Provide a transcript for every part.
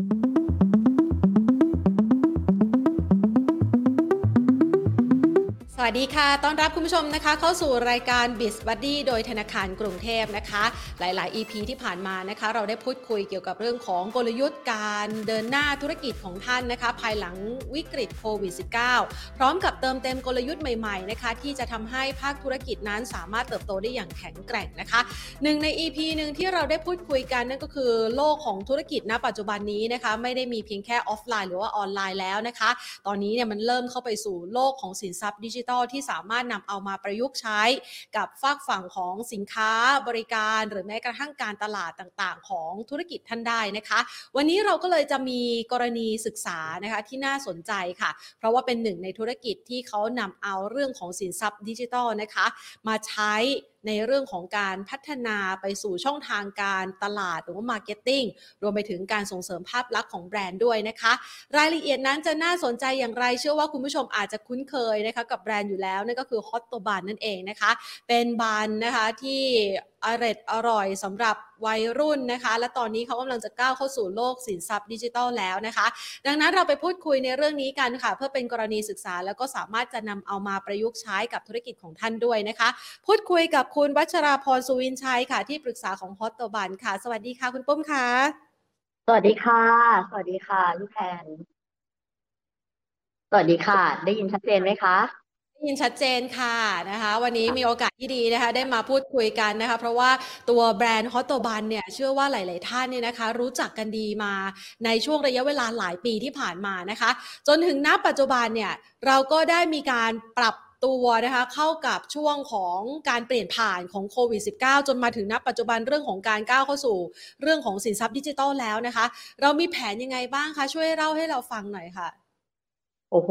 ส วัสดีค่ะ ต้อนรับคุณผู้ชมนะคะ เข้าสู่รายการ b i z Buddy โดยธนาคารกรุงเทพนะคะ หลาย ๆ EP ที่ผ่านมานะคะ เราได้พูดคุยเกี่ยวกับเรื่องของกลยุทธ์การเดินหน้าธุรกิจของท่านนะคะ ภายหลังวิกฤตโควิด -19 พร้อมกับเติมเต็มกลยุทธ์ใหม่ ๆ นะคะ ที่จะทำให้ภาคธุรกิจนั้นสามารถเติบโตได้อย่างแข็งแกร่งนะคะหนึ่งใน EP หนึ่งที่เราได้พูดคุยกันนั่นก็คือโลกของธุรกิจณปัจจุบันนี้นะคะ ไม่ได้มีเพียงแค่ออฟไลน์ หรือว่าออนไลน์แล้วนะคะ ตอนนี้เนี่ยมันเริ่มเข้าไปสู่โลกของสินทรัพย์ดิจิทัลที่สามารถนำเอามาประยุกต์ใช้กับฝากฝั่งของสินค้าบริการหรือแม้กระทั่งการตลาดต่างๆ ของธุรกิจท่านได้นะคะ วันนี้เราก็เลยจะมีกรณีศึกษานะคะที่น่าสนใจค่ะ เพราะว่าเป็นหนึ่งในธุรกิจที่เขานำเอาเรื่องของสินทรัพย์ดิจิทัลนะคะ มาใช้ ในเรื่องของการพัฒนาไปสู่ช่องทางการตลาดหรือว่า marketing รวมไปถึงการส่งเสริมภาพลักษณ์ของแบรนด์ด้วยนะคะ รายละเอียดนั้นจะน่าสนใจอย่างไรเชื่อว่าคุณผู้ชมอาจจะคุ้นเคยนะคะกับแบรนด์อยู่แล้วนั่นก็คือ Hotto Bun นั่นเองนะคะ เป็น bun นะคะที่ อร่อยอร่อยสำหรับวัยรุ่นนะคะ และตอนนี้เขากำลังจะก้าวเข้าสู่โลกสินทรัพย์ดิจิทัลแล้วนะคะ ดังนั้นเราไปพูดคุยในเรื่องนี้กันค่ะ เพื่อเป็นกรณีศึกษาแล้วก็สามารถจะนำเอามาประยุกต์ใช้กับธุรกิจของท่านด้วยนะคะ พูดคุยกับคุณวัชราพรสุวินชัยค่ะ ที่ปรึกษาของฮอตตบันค่ะ สวัสดีค่ะ คุณปุ้มค่ะ สวัสดีค่ะ สวัสดีค่ะลูกแพนสวัสดีค่ะ ได้ยินชัดเจนไหมคะ ได้ยินชัดเจนค่ะนะคะ วันนี้มีโอกาสที่ดีนะคะ ได้มาพูดคุยกันนะคะ เพราะว่าตัวแบรนด์ฮอตโตบันเนี่ยเชื่อว่าหลาย ๆ ท่านเนี่ยนะคะ รู้จักกันดีมาในช่วงระยะเวลาหลายปีที่ผ่านมานะคะ จนถึงณปัจจุบันเนี่ยเราก็ได้มีการปรับตัวนะคะเข้ากับช่วงของการเปลี่ยนผ่านของโควิด -19 จนมาถึงณปัจจุบันเรื่องของการก้าวเข้าสู่ เรื่องของสินทรัพย์ดิจิทัลแล้วนะคะ เรามีแผนยังไงบ้างคะช่วยเล่าให้เราฟังหน่อยค่ะ โอ้โห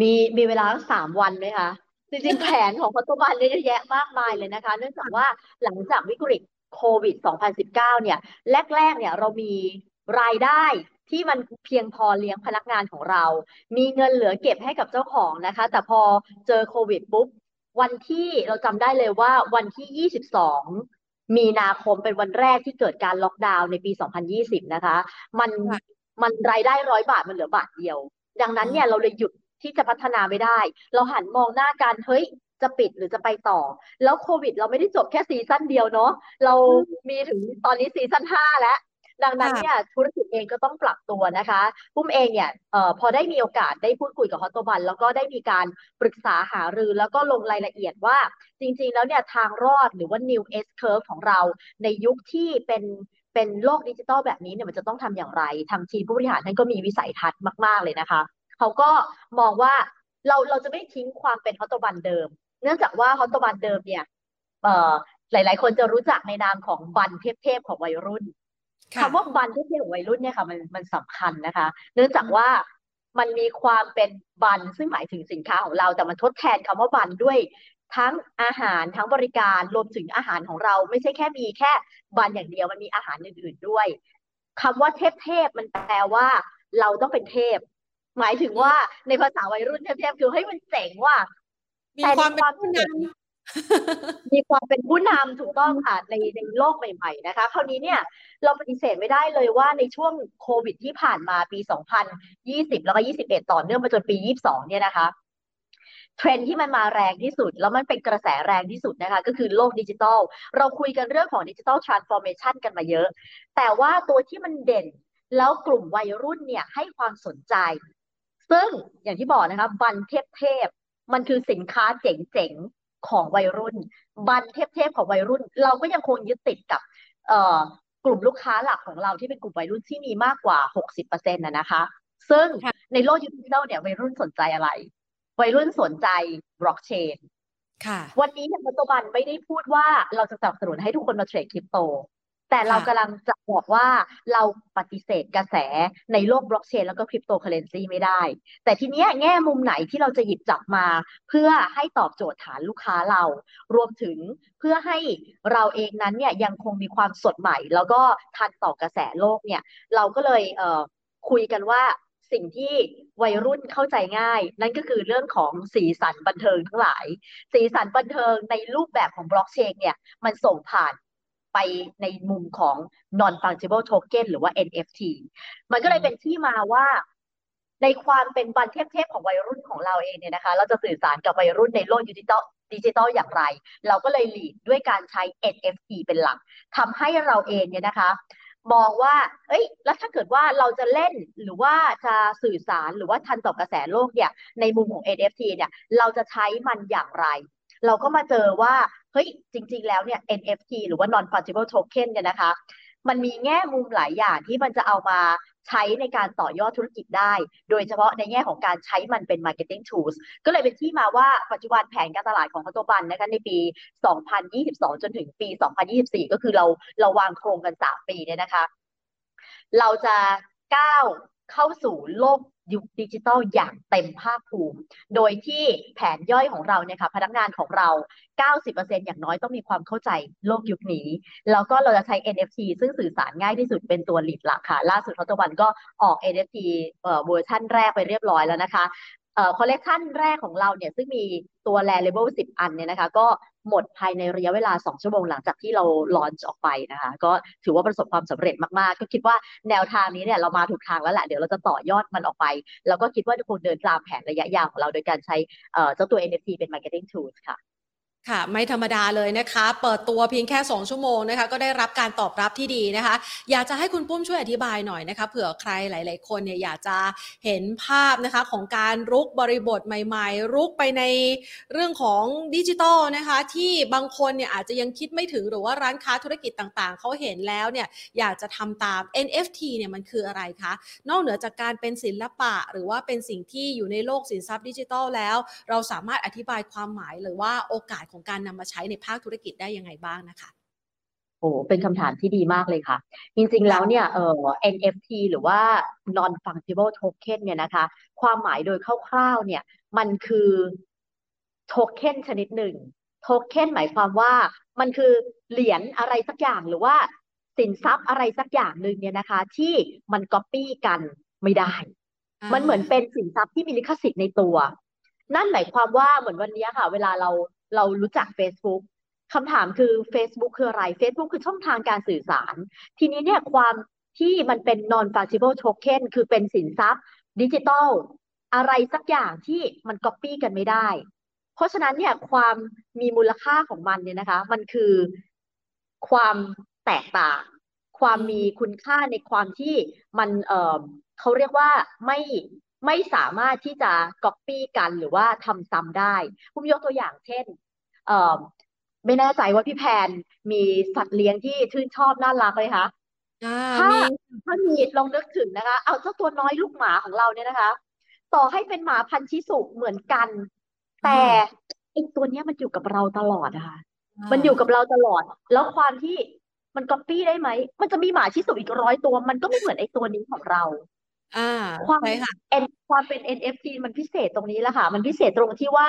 มีมีเวลาสามวันไหมคะจริงๆแผนของพัตบันเนี่ยเยอะแยะมากมายเลยนะคะ เนื่องจากว่าหลังจากวิกฤตโควิด 2019 เนี่ย แรก ๆ เนี่ยเรามีรายได้ที่มันเพียงพอเลี้ยงพนักงานของเรา มีเงินเหลือเก็บให้กับเจ้าของนะคะ แต่พอเจอโควิดปุ๊บ วันที่เราจำได้เลยว่าวันที่ 22 มีนาคมเป็นวันแรกที่เกิดการล็อกดาวน์ในปี 2020 นะคะ มันค่ะมันรายได้ร้อยบาทมันเหลือบาทเดียว ดังนั้นเนี่ยเราเลยหยุด ที่จะพัฒนาไม่ได้ เราหันมองหน้ากันเฮ้ยจะปิดหรือจะไปต่อ แล้วโควิด เราไม่ได้จบแค่ซีซั่นเดียวเนาะเรามีถึงตอนนี้ซีซั่นห้าแล้วดังนั้นค่ะเนี่ยธุรกิจเองก็ต้องปรับตัวนะคะปุ้มเองเนี่ยเอ่อพอได้มีโอกาสได้พูดคุยกับฮอตโตบัน แล้วก็ได้มีการปรึกษาหารือแล้วก็ลงรายละเอียดว่า จริงๆแล้วเนี่ยทางรอดหรือว่า new S curve ของเราในยุคที่เป็นเป็นโลกดิจิทัลแบบนี้เนี่ยมันจะต้องทำอย่างไรทางทีมผู้บริหารท่านก็มีวิสัยทัศน์มาก ๆเลยนะคะ เขาก็มองว่าเราเราจะไม่ทิ้งความเป็นฮอตโตบันเดิม เนื่องจากว่าฮอตโตบันเดิมเนี่ยเอ่อหลาย ๆ คนจะรู้จักในนามของบันเทพๆของวัยรุ่นค่ะคำว่าบันที่เทียบกับวัยรุ่นเนี่ยค่ะมันมันสำคัญนะคะ เนื่องจากว่ามันมีความเป็นบันซึ่งหมายถึงสินค้าของเรา แต่มันทดแทนคำว่าบันด้วยทั้งอาหารทั้งบริการรวมถึงอาหารของเรา ไม่ใช่แค่มีแค่บันอย่างเดียวมันมีอาหารอื่น ๆด้วยคำว่าเทพเทพๆมันแปลว่า เราต้องเป็นเทพ หมายถึงว่าในภาษาวัยรุ่นเทพๆคือเฮ้ยมันเจ๋งว่ะมีแต่ความในเป็นความผู้นเจ๋งมีความเป็นผู้นำถูกต้องค่ะในในโลกใหม่ๆนะคะ คราวนี้เนี่ยเราปฏิเสธไม่ได้เลยว่าในช่วงโควิดที่ผ่านมาปี 2020 แล้วก็ 21 ต่อเนื่องมาจนปี 22 เนี่ยนะคะเทรนด์ที่มันมาแรงที่สุด แล้วมันเป็นกระแสแรงที่สุดนะคะ ก็คือโลกดิจิทัล เราคุยกันเรื่องของดิจิทัลทรานส์ฟอร์เมชันกันมาเยอะ แต่ว่าตัวที่มันเด่นแล้วกลุ่มวัยรุ่นเนี่ยให้ความสนใจ ซึ่งอย่างที่บอกนะคะบันเทพเทพๆมันคือสินค้าเจ๋งๆของวัยรุ่น บันเทพๆของวัยรุ่น เราก็ยังคงยึดติดกับเอ่อกลุ่มลูกค้าหลักของเราที่เป็นกลุ่มวัยรุ่นที่มีมากกว่า 60%นะนะคะ ซึ่งค่ะในโลกดิจิทัลเนี่ยวัยรุ่นสนใจอะไร วัยรุ่นสนใจบล็อกเชนค่ะวันนี้เนี่ยปัจจุบันไม่ได้พูดว่าเราจะสนับสนุนให้ทุกคนมาเทรดคริปโต แต่เราค่ะกำลังจะบอกว่าเราปฏิเสธกระแสในโลกบล็อกเชนแล้วก็คริปโตเคอเรนซีไม่ได้ แต่ทีเนี้ยแง่มุมไหนที่เราจะหยิบจับมา เพื่อให้ตอบโจทย์ฐานลูกค้าเรา รวมถึงเพื่อให้เราเองนั้นเนี่ยยังคงมีความสดใหม่ แล้วก็ทันต่อกระแสโลกเนี่ย เราก็เลยเอ่อคุยกันว่าสิ่งที่วัยรุ่นเข้าใจง่าย นั่นก็คือเรื่องของสีสันบันเทิงทั้งหลาย สีสันบันเทิงในรูปแบบของบล็อกเชนเนี่ยมันส่งผ่าน ไปไปในมุมของ non fungible token หรือว่า NFT มันก็เลยเป็นที่มาว่าในความเป็นบันเทิงๆของวัยรุ่นของเราเองเนี่ยนะคะ เราจะสื่อสารกับวัยรุ่นในโลกดิจิตอลดิจิตอลอย่างไร เราก็เลย lead ด้วยการใช้ NFT เป็นหลักทำให้เราเองเนี่ยนะคะมองว่า เอ้ย แล้วถ้าเกิดว่าเราจะเล่นหรือว่าจะสื่อสารหรือว่าทันต่อกระแสโลกเนี่ย ในมุมของ NFT เนี่ย เราจะใช้มันอย่างไร เราก็มาเจอว่า เฮ้ยจริง ๆ แล้วเนี่ย NFT หรือว่า non fungible token เนี่ยนะคะ มันมีแง่มุมหลายอย่างที่มันจะเอามาใช้ในการต่อยอดธุรกิจได้ โดยเฉพาะในแง่ของการใช้มันเป็น marketing tools ก็เลยเป็นที่มาว่าปัจจุบันแผนการตลาดของพัตบันนะคะในปี 2022 จนถึงปี 2024 ก็คือเราเราวางโครงกัน 3 ปีเนี่ยนะคะ เราจะก้าวเข้าสู่โลก ยุคดิจิทัลอย่างเต็มภาคภูมิ โดยที่แผนย่อยของเราเนี่ยค่ะพนักงานของเรา 90%อย่างน้อยต้องมีความเข้าใจโลกยุคนี้ แล้วก็เราจะใช้ NFT ซึ่งสื่อสารง่ายที่สุดเป็นตัว lead หลักค่ะ ล่าสุดทศวรรษก็ออก NFT เอ่อเวอร์ชันแรกไปเรียบร้อยแล้วนะคะ คอลเลกชันแรกของเราเนี่ยซึ่งมีตัวแลเลเวลสิบอันเนี่ยนะคะก็หมดภายในระยะเวลา 2 ชั่วโมงหลังจากที่เราลอนช์ออกไปนะคะก็ถือว่าประสบความสำเร็จมาก ๆ ก็คิดว่าแนวทางนี้เนี่ยเรามาถูกทางแล้วแหละ เดี๋ยวเราจะต่อยอดมันออกไป แล้วก็คิดว่าทุกคนเดินตามแผนระยะยาวของเราโดยการใช้เอ่อเจ้าตัว NFT เป็น marketing tools ค่ะ ค่ะไม่ธรรมดาเลยนะคะ เปิดตัวเพียงแค่ 2 ชั่วโมงนะคะ ก็ได้รับการตอบรับที่ดีนะคะ อยากจะให้คุณปุ้มช่วยอธิบายหน่อยนะคะเผื่อใครหลาย ๆ คนเนี่ยอยากจะเห็นภาพนะคะของการรุกบริบทใหม่ ๆ รุกไปในเรื่องของดิจิทัลนะคะ ที่บางคนเนี่ยอาจจะยังคิดไม่ถึงหรือว่าร้านค้าธุรกิจต่าง ๆ เขาเห็นแล้วเนี่ยอยากจะทำตาม NFT เนี่ยมันคืออะไรคะนอกเหนือจากการเป็นศิลปะ หรือว่าเป็นสิ่งที่อยู่ในโลกสินทรัพย์ดิจิทัลแล้ว เราสามารถอธิบายความหมายหรือว่าโอกาสของการนำมาใช้ในภาคธุรกิจได้ยังไงบ้างนะคะโอ้เป็นคำถามที่ดีมากเลยค่ะ จริงๆแล้วเนี่ยเอ่อ NFT หรือว่า non fungible token เนี่ยนะคะ ความหมายโดยคร่าวๆเนี่ย มันคือโทเค็นชนิดหนึ่งโทเค็นหมายความว่ามันคือเหรียญอะไรสักอย่างหรือว่าสินทรัพย์อะไรสักอย่างหนึ่งเนี่ยนะคะ ที่มันก๊อปปี้กันไม่ได้ มันเหมือนเป็นสินทรัพย์ที่มีลิขสิทธิ์ในตัว นั่นหมายความว่าเหมือนวันนี้ค่ะ เวลาเรา เรารู้จัก Facebook คำถามคือ Facebook คืออะไร Facebook คือช่องทางการสื่อสาร ทีนี้เนี่ยความที่มันเป็น non fungible token คือเป็นสินทรัพย์ ดิจิทัล อะไรสักอย่างที่มัน copy กันไม่ได้ เพราะฉะนั้นเนี่ยความมีมูลค่าของมันเนี่ยนะคะ มันคือความแตกต่าง ความมีคุณค่าในความที่มันเอ่อเขาเรียกว่าไม่ ไม่สามารถที่จะ copy กันหรือว่าทำซ้ำได้ผมยกตัวอย่างเช่นเอ่อไม่แน่ใจว่าพี่แพนมีสัตว์เลี้ยงที่ชื่นชอบน่ารักเลยคะอ่าถ้ามีถ้ามีลองนึกถึงนะคะ เอาเจ้าตัวน้อยลูกหมาของเราเนี่ยนะคะ ต่อให้เป็นหมาพันธุ์ชิสุเหมือนกัน แต่ไอ้ตัวเนี้ยมันอยู่กับเราตลอดอะค่ะมันอยู่กับเราตลอด แล้วความที่มันก๊อปปี้ได้ไหม มันจะมีหมาชิสุอีกร้อยตัว มันก็ไม่เหมือนไอ้ตัวนี้ของเรา อ่าความใช่ค่ะ N ความเป็น NFT มันพิเศษตรงนี้แหละค่ะ มันพิเศษตรงที่ว่า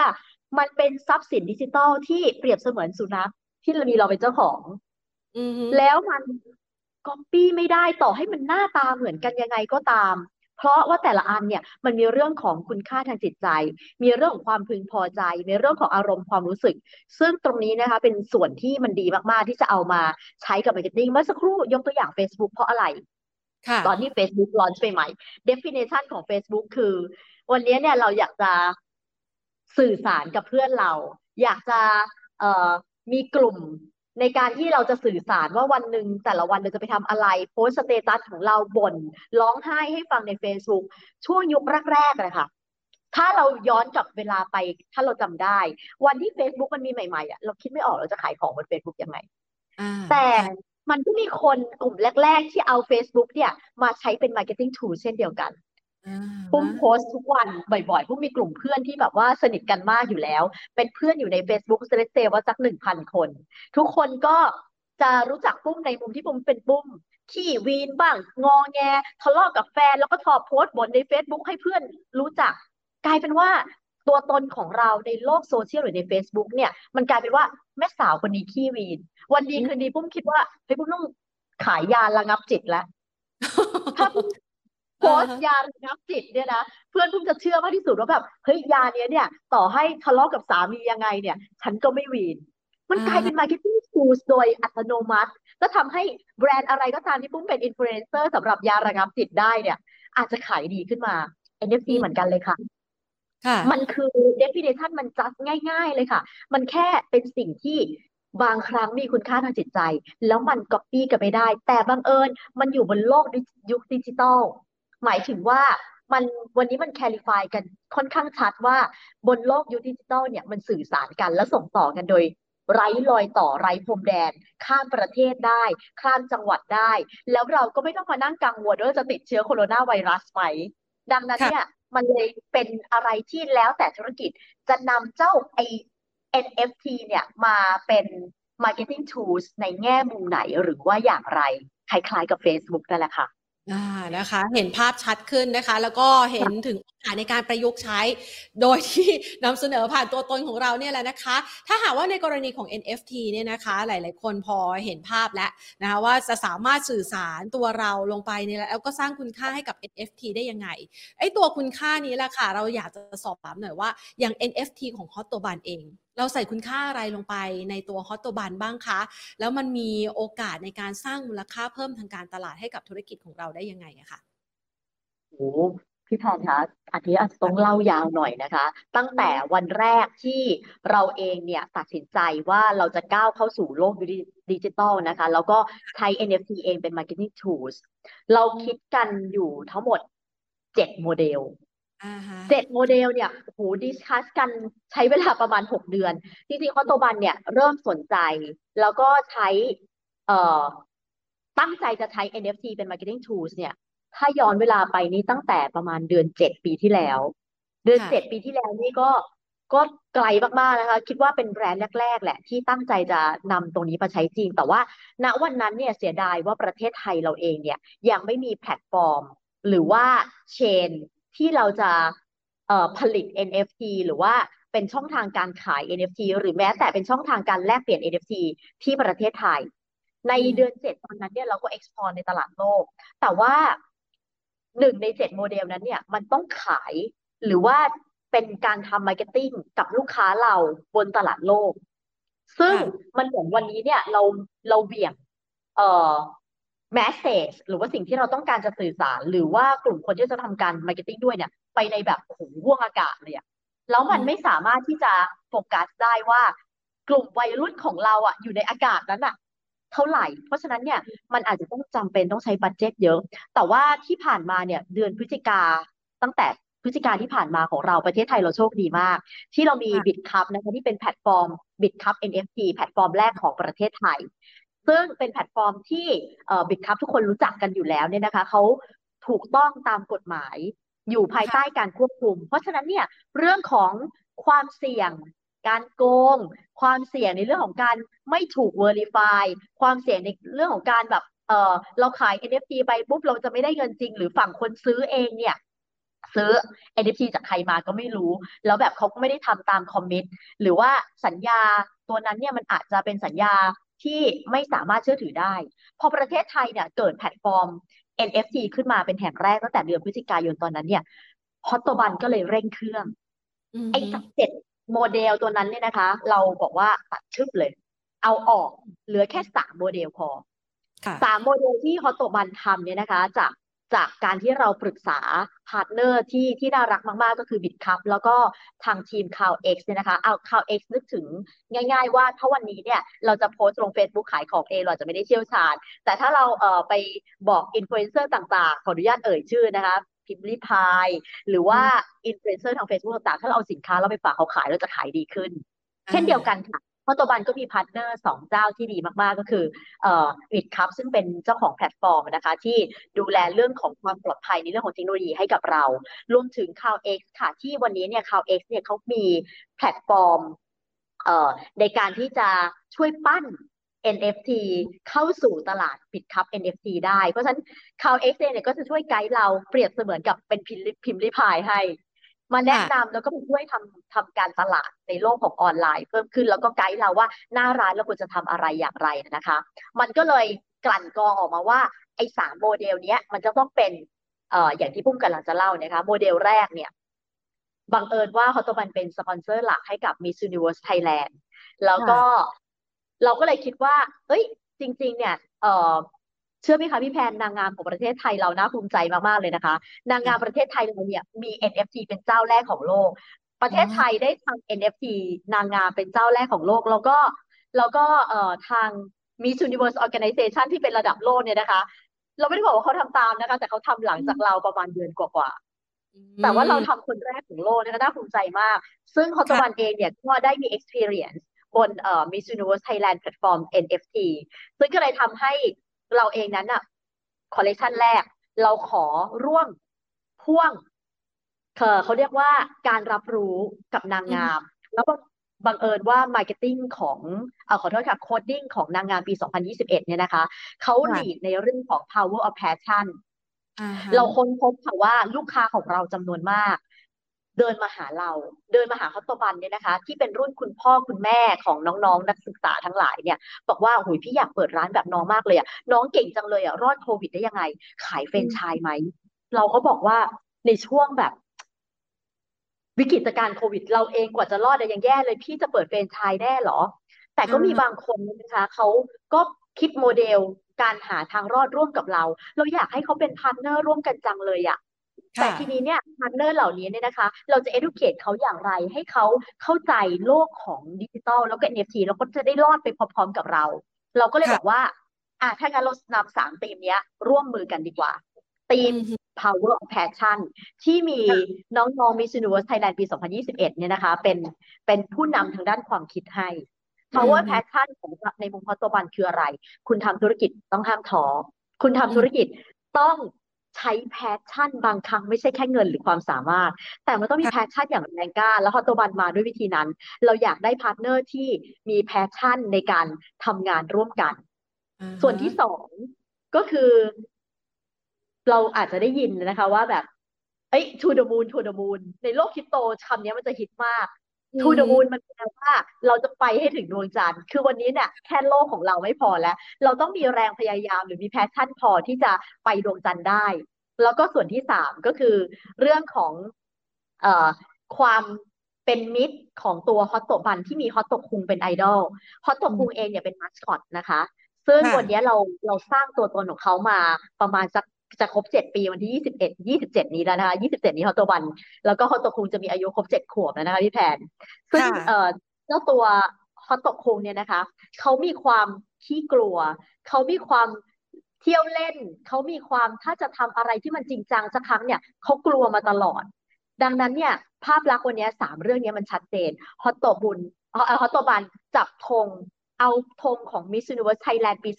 มันเป็นทรัพย์สินดิจิทัลที่เปรียบเสมือนสุนัขที่เรามีเราเป็นเจ้าของ อือฮึแล้วมันก๊อปปี้ไม่ได้ต่อให้มันหน้าตาเหมือนกันยังไงก็ตาม เพราะว่าแต่ละอันเนี่ยมันมีเรื่องของคุณค่าทางจิตใจ มีเรื่องของความพึงพอใจ มีเรื่องของอารมณ์ความรู้สึก ซึ่งตรงนี้นะคะเป็นส่วนที่มันดีมากๆที่จะเอามาใช้กับ marketing เมื่อสักครู่ยกตัวอย่าง Facebook เพราะอะไรค่ะ ตอนที่ Facebook launch ใหม่ๆ definition ของ Facebook คือ วันนี้เนี่ยเราอยากจะสื่อสารกับเพื่อนเรา อยากจะเอ่อมีกลุ่มในการที่เราจะสื่อสารว่าวันหนึ่งแต่ละวันเราจะไปทำอะไรโพสสเตตัสของเราบ่นร้องไห้ให้ฟังใน Facebook ช่วงยุคแรกๆเลยค่ะ ถ้าเราย้อนกลับเวลาไปถ้าเราจำได้ วันที่ Facebook มันมีใหม่ๆอะเราคิดไม่ออกเราจะขายของบน Facebook ยังไงอ่าแต่ใช่ มันก็มีคนกลุ่มแรก ๆ ที่เอา Facebook เนี่ยมาใช้เป็น Marketing Tool เช่นเดียวกันอ่าปุ้มโพสต์ทุกวันบ่อยๆปุ้มมีกลุ่มเพื่อนที่แบบว่าสนิทกันมากอยู่แล้ว เป็นเพื่อนอยู่ใน Facebook เซเลเซว่าสักหนึ่งพันคน ทุกคนก็จะรู้จักปุ้มในมุมที่ปุ้มเป็นปุ้มขี้วีนบ้าง งอแงทะเลาะกับแฟน แล้วก็ชอบโพสต์บนใน Facebook ให้เพื่อนรู้จัก กลายเป็นว่า ตัวตนของเราในโลกโซเชียลหรือใน Facebook เนี่ย มันกลายเป็นว่าแม่สาวคนนี้ขี้วีน วันดีคืนดีปุ้มคิดว่าเฮ้ยปุ้มต้องขายยาระงับจิตแล้วถ้าปุ้มโพสต์ยาระงับจิตเนี่ยนะเพื่อนปุ้มจะเชื่อมากที่สุดว่าแบบเฮ้ยยาเนี้ยเนี่ย ต่อให้ทะเลาะกับสามียังไงเนี่ย ฉันก็ไม่วีน มันกลายเป็น marketing tools โดยอัตโนมัติก็ทำให้แบรนด์อะไรก็ตามที่ปุ้มเป็นอินฟลูเอนเซอร์สำหรับยาระงับจิตได้เนี่ย อาจจะขายดีขึ้นมา NFT เหมือนกันเลยค่ะค่ะ มันคือ definition มัน just ง่าย ๆ เลยค่ะ มันแค่เป็นสิ่งที่บางครั้งมีคุณค่าทางจิตใจ แล้วมัน copy กันไม่ได้ แต่บังเอิญมันอยู่บนโลกยุคดิจิตอลหมายถึงว่ามันวันนี้มัน clarify กันค่อนข้างชัดว่าบนโลกยุคดิจิตอลเนี่ยมันสื่อสารกันและส่งต่อกันโดย ไร้รอยต่อไร้พรมแดน ข้ามประเทศได้ ข้ามจังหวัดได้ แล้วเราก็ไม่ต้องมานั่งกังวลว่าจะติดเชื้อโคโรนาไวรัสไหมดังนั้นเนี่ย มันเลยเป็นอะไรที่แล้วแต่ธุรกิจจะนำเจ้าไอ NFT เนี่ยมาเป็น marketing tools ในแง่มุมไหนหรือว่าอย่างไร คล้ายๆกับ Facebook นั่นแหละค่ะ อ่านะคะ เห็นภาพชัดขึ้นนะคะ แล้วก็เห็นถึงโอกาสในการประยุกต์ใช้ โดยที่นำเสนอผ่านตัวตนของเราเนี่ยแหละนะคะ ถ้าหากว่าในกรณีของ NFT เนี่ยนะคะ หลาย ๆ คนพอเห็นภาพแล้วนะคะว่าจะสามารถสื่อสารตัวเราลงไปเนี่ยแล้วก็สร้างคุณค่าให้กับ NFT ได้ยังไงไอ้ตัวคุณค่านี้แหละค่ะ เราอยากจะสอบถามหน่อยว่าอย่าง NFT ของ Hotto Bun เอง เราใส่คุณค่าอะไรลงไปในตัว Hotto Bun บ้างคะ แล้วมันมีโอกาสในการสร้างมูลค่าเพิ่มทางการตลาดให้กับธุรกิจของเราได้ยังไงอะคะโอ้พี่แพนคะอันนี้อาจจะต้องเล่ายาวหน่อยนะคะ ตั้งแต่วันแรกที่เราเองเนี่ยตัดสินใจว่าเราจะก้าวเข้าสู่โลกดิจิตอลนะคะ แล้วก็ใช้ NFT เองเป็น marketing tools เราคิดกันอยู่ทั้งหมดเจ็ดโมเดล อ่าฮะ เจ็ดโมเดลเนี่ยโห discuss กันใช้เวลาประมาณหกเดือน จริงๆ Hotto Bun เนี่ยเริ่มสนใจ แล้วก็ใช้เอ่อตั้งใจจะใช้ NFT เป็น marketing tools เนี่ย ถ้าย้อนเวลาไปนี่ตั้งแต่ประมาณเดือนเจ็ดปีที่แล้ว เดือนค่ะ เจ็ดปีที่แล้วนี่ก็ก็ไกลมากๆนะคะ คิดว่าเป็นแบรนด์แรก ๆ แหละ ที่ตั้งใจจะนำตรงนี้มาใช้จริง แต่ว่าณวันนั้นเนี่ยเสียดายว่าประเทศไทยเราเองเนี่ยยังไม่มีแพลตฟอร์ม หรือว่า chain ที่เราจะเอ่อผลิต NFT หรือว่าเป็นช่องทางการขาย NFT หรือแม้แต่เป็นช่องทางการแลกเปลี่ยน NFT ที่ประเทศไทย ในอืมเดือนเจ็ดตอนนั้นเนี่ยเราก็ export ในตลาดโลก แต่ว่าหนึ่งในเจ็ดโมเดลนั้นเนี่ยมันต้องขายหรือว่าเป็นการทำ marketingกับลูกค้าเราบนตลาดโลก ซึ่งค่ะมันเหมือนวันนี้เนี่ยเราเราเบี่ยงเอ่อ message หรือว่าสิ่งที่เราต้องการจะสื่อสาร หรือว่ากลุ่มคนที่จะทำการ marketing ด้วยเนี่ย ไปในแบบโอ้โหห้วงอวกาศเลยอะแล้วมันอืมไม่สามารถที่จะโฟกัสได้ว่ากลุ่มวัยรุ่นของเราอะอยู่ในอวกาศนั้นอะเท่าไหร่ เพราะฉะนั้นเนี่ยมันอาจจะต้องจำเป็นต้องใช้ budget เยอะ แต่ว่าที่ผ่านมาเนี่ยเดือนพฤศจิกาตั้งแต่พฤศจิกาที่ผ่านมาของเราประเทศไทยเราโชคดีมาก ที่เรามีค่ะ Bitkub นะคะที่เป็นแพลตฟอร์ม Bitkub NFT แพลตฟอร์มแรกของประเทศไทย ซึ่งเป็นแพลตฟอร์มที่ Bitkub ทุกคนรู้จักกันอยู่แล้วเนี่ยนะคะเขาถูกต้องตามกฎหมายอยู่ภายใต้การควบคุม เพราะฉะนั้นเนี่ยเรื่องของความเสี่ยง การโกง ความเสี่ยงในเรื่องของการไม่ถูก verify ความเสี่ยงในเรื่องของการแบบเออเราขาย NFT ไปปุ๊บเราจะไม่ได้เงินจริง หรือฝั่งคนซื้อเองเนี่ยซื้อ NFT จากใครมาก็ไม่รู้ แล้วแบบเขาก็ไม่ได้ทำตาม commit หรือว่าสัญญาตัวนั้นเนี่ยมันอาจจะเป็นสัญญา ที่ไม่สามารถเชื่อถือได้ พอประเทศไทยเนี่ยเกิดแพลตฟอร์ม NFT ขึ้นมาเป็นแห่งแรกตั้งแต่เดือนพฤศจิกายนตอนนั้นเนี่ยฮอตโตบันก็เลยเร่งเครื่องอืมไอ้จากเจ็ดโมเดลตัวนั้นเนี่ยนะคะ เราบอกว่าตัดชึบเลย เอาออกเหลือแค่สามโมเดลพอค่ะสามโมเดลที่ฮอตโตบันทำเนี่ยนะคะ จาก จากการที่เราปรึกษาพาร์ทเนอร์ที่ที่น่ารักมาก ๆ ก็คือบิ t คัพแล้วก็ทางทีม c o w X เนี่ยนะคะเอา c o w X นึกถึงง่าย ๆ ว่าถ้าวันนี้เนี่ยเราจะโพสต์ลง Facebook ขายของเองเราอาจจะไม่ได้เชี่ยวชาญ แต่ถ้าเราเอ่อไปบอกอินฟลูเอนเซอร์ต่าง ๆ ขออนุญาตเอ่ยชื่อนะคะพิมรี่พายหรือว่าอินฟลูเอนเซอร์ทาง Facebook ต่างๆ ถ้าเราเอาสินค้าเราไปฝากเขาขายเราจะขายดีขึ้น เช่นเดียวกันค่ะเพ ราะฮอตโตบันก็มีพาร์ทเนอร์สองเจ้าที่ดีมาก ๆ ก็คือเอ่อ Bitkub ซึ่งเป็นเจ้าของแพลตฟอร์มนะคะ ที่ดูแลเรื่องของความปลอดภัยในเรื่องของเทคโนโลยีให้กับเรา รวมถึง c o w X ค่ะ ที่วันนี้เนี่ย c o w X เนี่ยเขามีแพลตฟอร์มเอ่อในการที่จะช่วยปั้น NFT เข้าสู่ตลาด Bitkub NFT ได้ เพราะฉะนั้น c o w X เนี่ยก็จะช่วยไกด์เราเปรียบเสมือนกับเป็นพิมรี่พายให้ มาแนะนำแล้วก็มาช่วยทำทำการตลาดในโลกของออนไลน์เพิ่มขึ้น แล้วก็ไกด์เราว่าหน้าร้านเราควรจะทำอะไรอย่างไรนะคะ มันก็เลยกลั่นกรองออกมาว่าไอ้สามโมเดลเนี้ยมันจะต้องเป็นเอ่ออย่างที่ปุ้มกำลังจะเล่านะคะโมเดลแรกเนี่ยบังเอิญว่าฮอตโตบันเป็นสปอนเซอร์หลักให้กับ Miss Universe Thailand แล้วก็เราก็เลยคิดว่า เอ้ย จริง ๆ เนี่ยเออ เชื่อไหมคะพี่แพนนางงามของประเทศไทยเราน่าภูมิใจมาก ๆ เลยนะคะ นางงามประเทศไทยเราเนี่ยมี NFT เป็นเจ้าแรกของโลก ประเทศไทยได้ทำ NFT นางงามเป็นเจ้าแรกของโลก แล้วก็แล้วก็เอ่อทาง Miss Universe Organization ที่เป็นระดับโลกเนี่ยนะคะ เราไม่ได้บอกว่าเขาทำตามนะคะ แต่เขาทำหลังจากเราประมาณเดือนกว่าๆแต่ว่าเราทำคนแรกของโลกนะคะน่าภูมิใจมาก ซึ่งคอตวันเองเนี่ยก็ได้มี experience บนเอ่อ Miss Universe Thailand Platform NFT ซึ่งก็เลยทำให้ เราเองนั้นอะคอลเลคชันแรก เราขอร่วมพ่วงเขาเขาเรียกว่าการรับรู้กับนางงาม แล้วก็บังเอิญว่า marketing ของเอ่อขอโทษค่ะ quoting ของนางงามปี 2021 เนี่ยนะคะ เขา lead ในเรื่องของ power of passion อ่าฮะเราค้นพบค่ะว่าลูกค้าของเราจำนวนมาก เดินมาหาเรา เดินมาหาฮอตโตบันเนี่ยนะคะ ที่เป็นรุ่นคุณพ่อคุณแม่ของน้องๆ นักศึกษาทั้งหลายเนี่ย บอกว่าหุยพี่อยากเปิดร้านแบบน้องมากเลยอะน้องเก่งจังเลยอะรอดโควิดได้ยังไง ขายเฟรนไชส์ไหม เราก็บอกว่าในช่วงแบบวิกฤตการณ์โควิด เราเองกว่าจะรอดอะยังแย่เลย พี่จะเปิดเฟรนไชส์แน่หรอ แต่ก็มีบางคนนะคะเขาก็คิดโมเดลการหาทางรอดร่วมกับเรา เราอยากให้เขาเป็นพาร์ทเนอร์ร่วมกันจังเลยอะ แต่ค่ะทีนี้เนี่ยพาร์ทเนอร์เหล่านี้เนี่ยนะคะ เราจะ educate เขาอย่างไรให้เขาเข้าใจโลกของดิจิทัลแล้วก็ NFT แล้วก็จะได้รอดไปพร้อมๆกับเรา เราก็เลยค่ะบอกว่า อะถ้างั้นเรานำสามธีมเนี้ย ร่วมมือกันดีกว่าธีมอือฮึ power of passion ที่มีน้องๆ Miss Universe Thailand ปี 2021 เนี่ยนะคะ เป็นเป็นผู้นำทางด้านความคิดให้ power อืม passion ของในมุมพัตบันคืออะไร คุณทำธุรกิจต้องห้ามท้อคุณทำธุรกิจต้อง ใช้แพชชั่นบางครั้งไม่ใช่แค่เงินหรือความสามารถ แต่มันต้องมี passion อย่างแรงกล้า แล้วฮอตโตบันมาด้วยวิธีนั้น เราอยากได้พาร์ทเนอร์ที่มี passion ในการทำงานร่วมกันอ่าฮะส่วนที่สองก็คือ เราอาจจะได้ยินนะคะว่าแบบเอ้ย to the moon to the moon ในโลกคริปโตคำนี้มันจะฮิตมาก to the moon มันแปลว่าเราจะไปให้ถึงดวงจันทร์คือวันนี้เนี่ยแค่โลกของเราไม่พอแล้ว เราต้องมีแรงพยายามหรือมี passion พอที่จะไปดวงจันทร์ได้ แล้วก็ส่วนที่สามก็คือเรื่องของเอ่อความเป็นมิตรของตัวฮอตโตบันที่มีฮอตโตคุงเป็นไอดอลฮอตโตคุงเองเนี่ยเป็นมาสคอตนะคะ ซึ่งค่ะวันนี้เราเราสร้างตัวตนของเขามาประมาณสัก จะครบเจ็ดปีวันที่ยี่สิบเอ็ดยี่สิบเจ็ดนี้แล้วนะคะยี่สิบเจ็ดนี้ฮอตโตบัน แล้วก็ฮอตโตคุงจะมีอายุครบเจ็ดขวบแล้วนะคะพี่แพนซึ่งค่ะเอ่อเจ้าตัวฮอตโตคุงเนี่ยนะคะเขามีความขี้กลัวเขามีความเที่ยวเล่นเขามีความถ้าจะทำอะไรที่มันจริงจังสักครั้งเนี่ยเขากลัวมาตลอด ดังนั้นเนี่ย ภาพลักษณ์วันนี้สามเรื่องนี้มันชัดเจนฮอตโตบุญเอ่อฮอตโตบันจับธงเอาธงของ Miss Universe Thailand ปี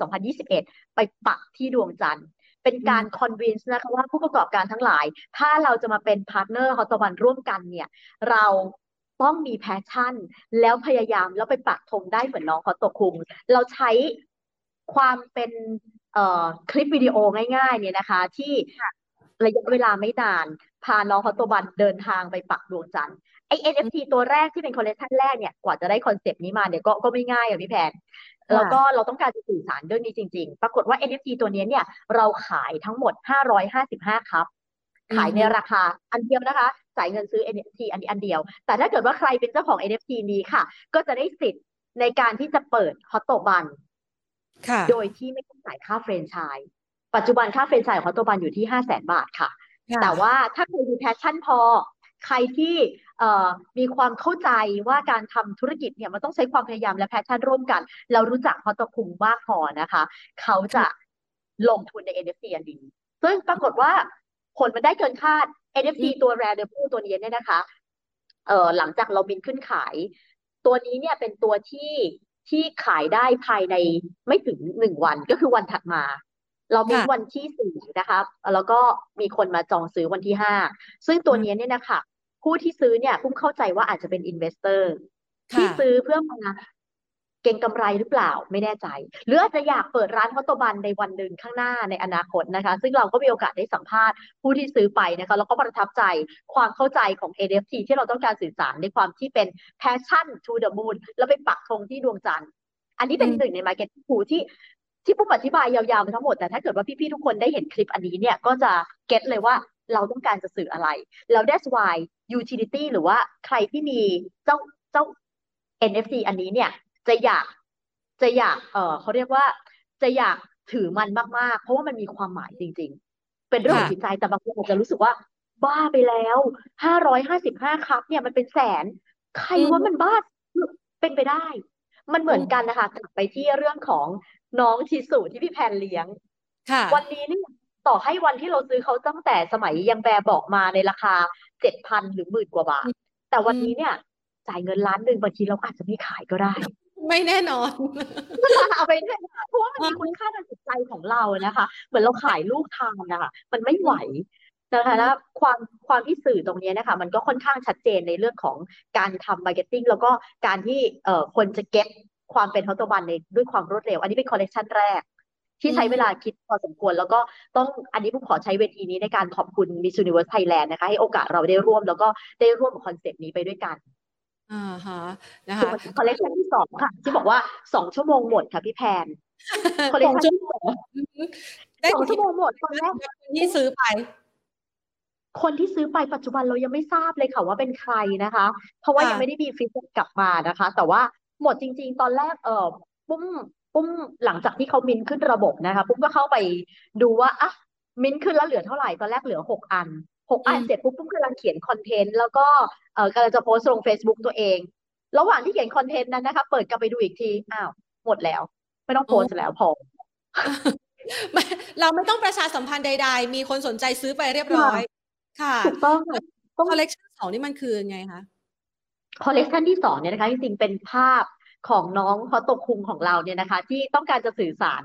2021 ไปปักที่ดวงจันทร์ เป็นการ convince นะคะว่าผู้ประกอบการทั้งหลาย ถ้าเราจะมาเป็นพาร์ทเนอร์ฮอตโตบันร่วมกันเนี่ย เราต้องมี passion แล้วพยายามแล้วไปปักธงได้เหมือนน้องฮอตโตคุง เราใช้ความเป็นเอ่อคลิปวิดีโอง่าย ๆ เนี่ยนะคะ ที่ระยะเวลาไม่นาน พาน้องฮอตโตบันเดินทางไปปักดวงจันทร์ไอ้ NFT ตัวแรกที่เป็นคอลเลคชันแรกเนี่ย กว่าจะได้คอนเซปต์นี้มาเนี่ยก็ก็ไม่ง่ายอะพี่แพน แล้วก็เราต้องการจะสื่อสารเรื่องนี้จริง ๆ ปรากฏว่า NFT ตัวนี้เนี่ย เราขายทั้งหมด 555 ครับ ขายในราคาอันเดียวนะคะ จ่ายเงินซื้อ NFT อันนี้อันเดียว แต่ถ้าเกิดว่าใครเป็นเจ้าของ NFT นี้ค่ะ ก็จะได้สิทธิ์ในการที่จะเปิดฮอตโตบันค่ะโดยที่ไม่ต้องจ่ายค่าแฟรนไชส์ปัจจุบันค่าแฟรนไชส์ของฮอตโตบันอยู่ที่5 0 0แสนบาทค่ะค่ะ แต่ว่าถ้าใครมี passion พอ ใครที่เอ่อ มีความเข้าใจว่าการทำธุรกิจเนี่ยมันต้องใช้ความพยายามและ passion ร่วมกัน เรารู้จักฮอตโตคุงมากพอนะคะ เขาจะลงทุนใน NFT อันนี้ซึ่งปรากฏว่าผลมันได้เกินคาด NFT ตัว Rare Devil ตัวนี้เนี่ยนะคะเอ่อหลังจากเราบินขึ้นขาย ตัวนี้เนี่ยเป็นตัวที่ที่ขายได้ภายในไม่ถึงหนึ่งวันก็คือวันถัดมา เรามีวันที่สี่นะคะ แล้วก็มีคนมาจองซื้อวันที่ห้าซึ่งตัวนี้เนี่ยนะคะ ผู้ที่ซื้อเนี่ยปุ้มเข้าใจว่าอาจจะเป็น investorที่ค่ะซื้อเพื่อมาเก็งกำไรหรือเปล่าไม่แน่ใจ หรืออาจจะอยากเปิดร้านฮอตโตบันในวันหนึ่งข้างหน้าในอนาคตนะคะ ซึ่งเราก็มีโอกาสได้สัมภาษณ์ผู้ที่ซื้อไปนะคะแล้วก็ประทับใจความเข้าใจของ NFT ที่เราต้องการสื่อสารในความที่เป็น passion to the moon แล้วไปปักธงที่ดวงจันทร์ อันนี้เป็นอืมหนึ่งใน market ผูที่ที่ผู้อธิบายยาวๆมาทั้งหมดแต่ถ้าเกิดว่าพี่ๆทุกคนได้เห็นคลิปอันนี้เนี่ยก็จะเก็ตเลยว่าเราต้องการจะสื่ออะไรแล้ว that's why utility หรือว่าใครที่มีเจ้าเจ้า NFT อันนี้เนี่ยจะอยากจะอยากเออเขาเรียกว่าจะอยากถือมันมากๆ เพราะว่ามันมีความหมายจริง ๆ เป็นเรื่องของค่ะจิตใจแต่บางคนอาจจะรู้สึกว่า บ้าไปแล้วห้าร้อยห้าสิบห้าคัพเนี่ยมันเป็นแสน ใครอืมว่ามันบ้าเป็นไปได้ มันเหมือนกันนะคะกลับไปที่เรื่องของน้องชิสุที่พี่แพนเลี้ยงค่ะวันนี้เนี่ย ต่อให้วันที่เราซื้อเขาตั้งแต่สมัยยังแบบบอกมาในราคาเจ็ดพันหรือหมื่นกว่าบาท แต่วันนี้เนี่ย จ่ายเงินล้านหนึ่งบางทีเราอาจจะไม่ขายก็ได้ ไม่แน่นอนเอาไปเนี่ยเพราะว่ามันมีคุณค่าทางจิตใจของเรานะคะ เหมือนเราขายลูกทานนะคะมันไม่ไหวนะคะแล้วความความที่สื่อตรงเนี้ยนะคะ มันก็ค่อนข้างชัดเจนในเรื่องของการทำ marketing แล้วก็การที่เอ่อคนจะ getความเป็นฮอตโตบันในด้วยความรวดเร็ว อันนี้เป็นคอลเลกชันแรก ที่ใช้เวลาคิดพอสมควร แล้วก็ต้องอันนี้ผมขอใช้เวทีนี้ในการขอบคุณ Miss Universe Thailand นะคะ ให้โอกาสเราได้ร่วม แล้วก็ได้ร่วมกับคอนเซปต์นี้ไปด้วยกันอ่าฮะนะส่คะวนคอลเลกชันที่สองค่ะ ที่บอกว่าสองชั่วโมงหมดค่ะพี่แพนคอลเลสกองชันชั่วที่โมสองงอือฮึได้สองที่ชั่วโมงหมดตอนแรกที่ซื้อไปคนที่ซื้อไปปัจจุบันเรายังไม่ทราบเลยค่ะว่าเป็นใครนะคะ เพราะว่าค่ะยังไม่ได้มี feedback กลับมานะคะ แต่ว่าหมดจริง ๆ ตอนแรกเออปุ้ม ปุ้มหลังจากที่เขามินขึ้นระบบนะคะ ปุ้มก็เข้าไปดูว่าอะมินขึ้นแล้วเหลือเท่าไหร่ตอนแรกเหลือหกอันหกอันอืมเสร็จปุ๊บปุ้มกำลังเขียน content แล้วก็เออกำลังจะโพสต์ลง Facebook ตัวเอง ระหว่างที่เขียน content นั้นนะคะ เปิดกลับไปดูอีกทีอ้าวหมดแล้ว ไม่ต้องโพสต์แล้วพอไม่เราไม่ต้องประชาสัมพันธ์ใด ๆ มีคนสนใจซื้อไปเรียบร้อย ค่ะถูกต้องค่ะต้องคอลเลกชันสองนี่มันคือไงคะคอลเลกชันที่สองเนี่ยนะคะจริงๆเป็นภาพ ของน้องฮอตโตคุงของเราเนี่ยนะคะ ที่ต้องการจะสื่อสาร